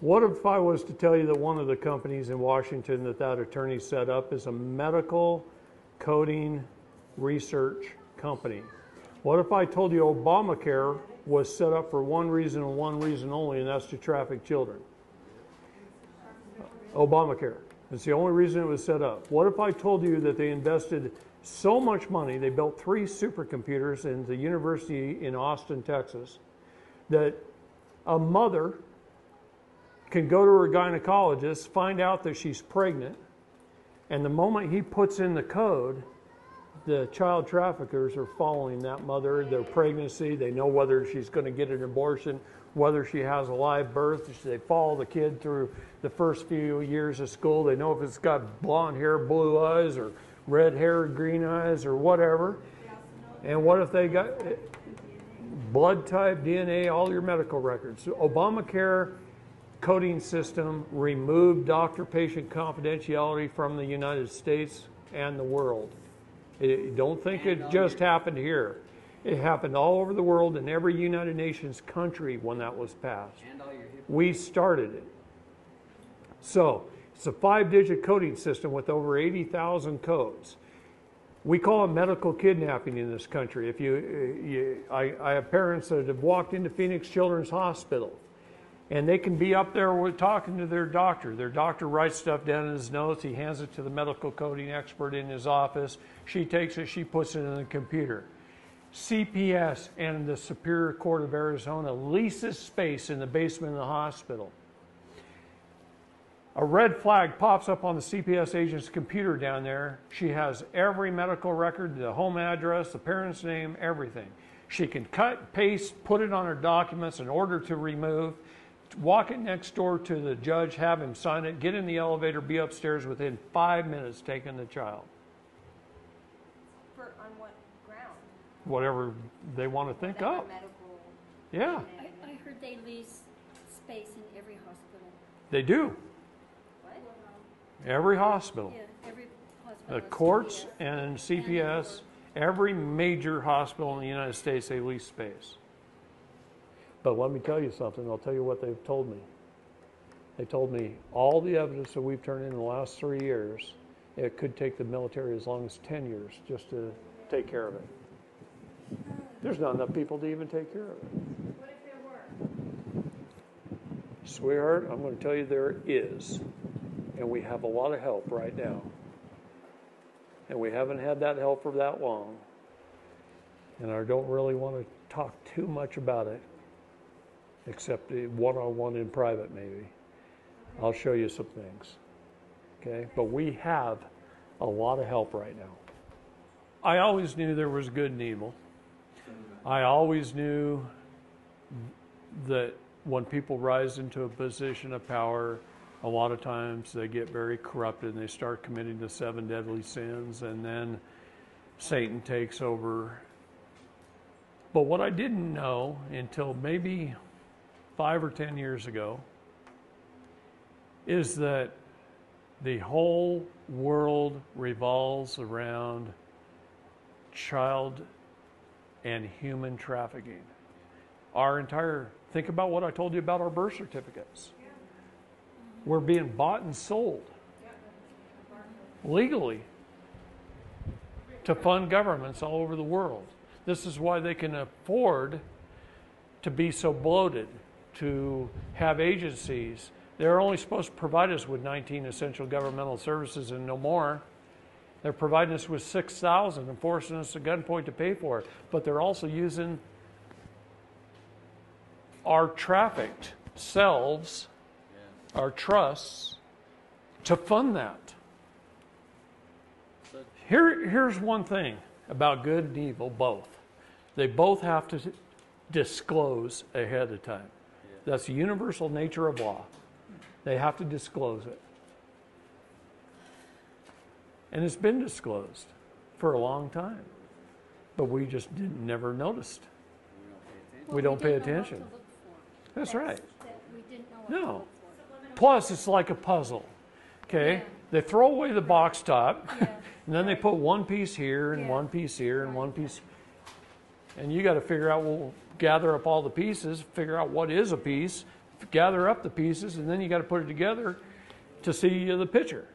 What if I was to tell you that one of the companies in Washington that that attorney set up is a medical coding research company? What if I told you Obamacare was set up for one reason and one reason only, and that's to traffic children? Obamacare. It's the only reason it was set up. What if I told you that they invested so much money, they built three supercomputers in the university in Austin, Texas, that a mother can go to her gynecologist, find out that she's pregnant, and the moment he puts in the code, the child traffickers are following that mother, their pregnancy. They know whether she's going to get an abortion, whether she has a live birth. They follow the kid through the first few years of school. They know if it's got blonde hair, blue eyes, or red hair, green eyes, or whatever. And what if they got eh, blood type, DNA, all your medical records? So Obamacare coding system removed doctor patient confidentiality from the United States and the world. It, don't think it just happened here. It happened all over the world in every United Nations country when that was passed. We started it. So, it's a five digit coding system with over 80,000 codes. We call it medical kidnapping in this country. If you, uh, you I, I have parents that have walked into Phoenix Children's Hospital and they can be up there talking to their doctor. Their doctor writes stuff down in his notes. He hands it to the medical coding expert in his office. She takes it, she puts it in the computer. CPS and the Superior Court of Arizona leases space in the basement of the hospital. A red flag pops up on the CPS agent's computer down there. She has every medical record, the home address, the parent's name, everything. She can cut, paste, put it on her documents in order to remove walk it next door to the judge, have him sign it, get in the elevator, be upstairs within five minutes taking the child. For, on what ground? Whatever they want to think Whatever up. medical- Yeah, I, I heard they lease space in every hospital. they do. What? Every hospital. Yeah, every hospital. The courts CPS. and CPS, every major hospital in the United States, they lease space. But let me tell you something, I'll tell you what they've told me. They told me all the evidence that we've turned in in the last three years, it could take the military as long as 10 years just to take care of it. There's not enough people to even take care of it. What if there were? Sweetheart, I'm going to tell you there is. And we have a lot of help right now. And we haven't had that help for that long. And I don't really want to talk too much about it, except one on one in private, maybe. I'll show you some things. Okay? But we have a lot of help right now. I always knew there was good and evil. I always knew that when people rise into a position of power, a lot of times they get very corrupted and they start committing the seven deadly sins, and then Satan takes over. But what I didn't know until maybe five or ten years ago is that the whole world revolves around child and human trafficking. Our entire, think about what I told you about our birth certificates. We're being bought and sold legally to fund governments all over the world. This is why they can afford to be so bloated, to have agencies. They're only supposed to provide us with 19 essential governmental services and no more. They're providing us with 6,000 and forcing us at gunpoint to pay for it. But they're also using our trafficked selves, our trusts, to fund that. Here, here's one thing about good and evil, both. They both have to disclose ahead of time. That's the universal nature of law. They have to disclose it. And it's been disclosed for a long time. But we just didn't, never noticed. Well, we don't pay didn't know what to attention. That's right. That we didn't know what No. to look for. Plus, it's like a puzzle. Okay? Yeah. They throw away the box top, Yeah. and then they put one piece here and Yeah. one piece here and one piece. And you got to figure out, well, gather up all the pieces, figure out what is a piece, gather up the pieces, and then you got to put it together to see the picture.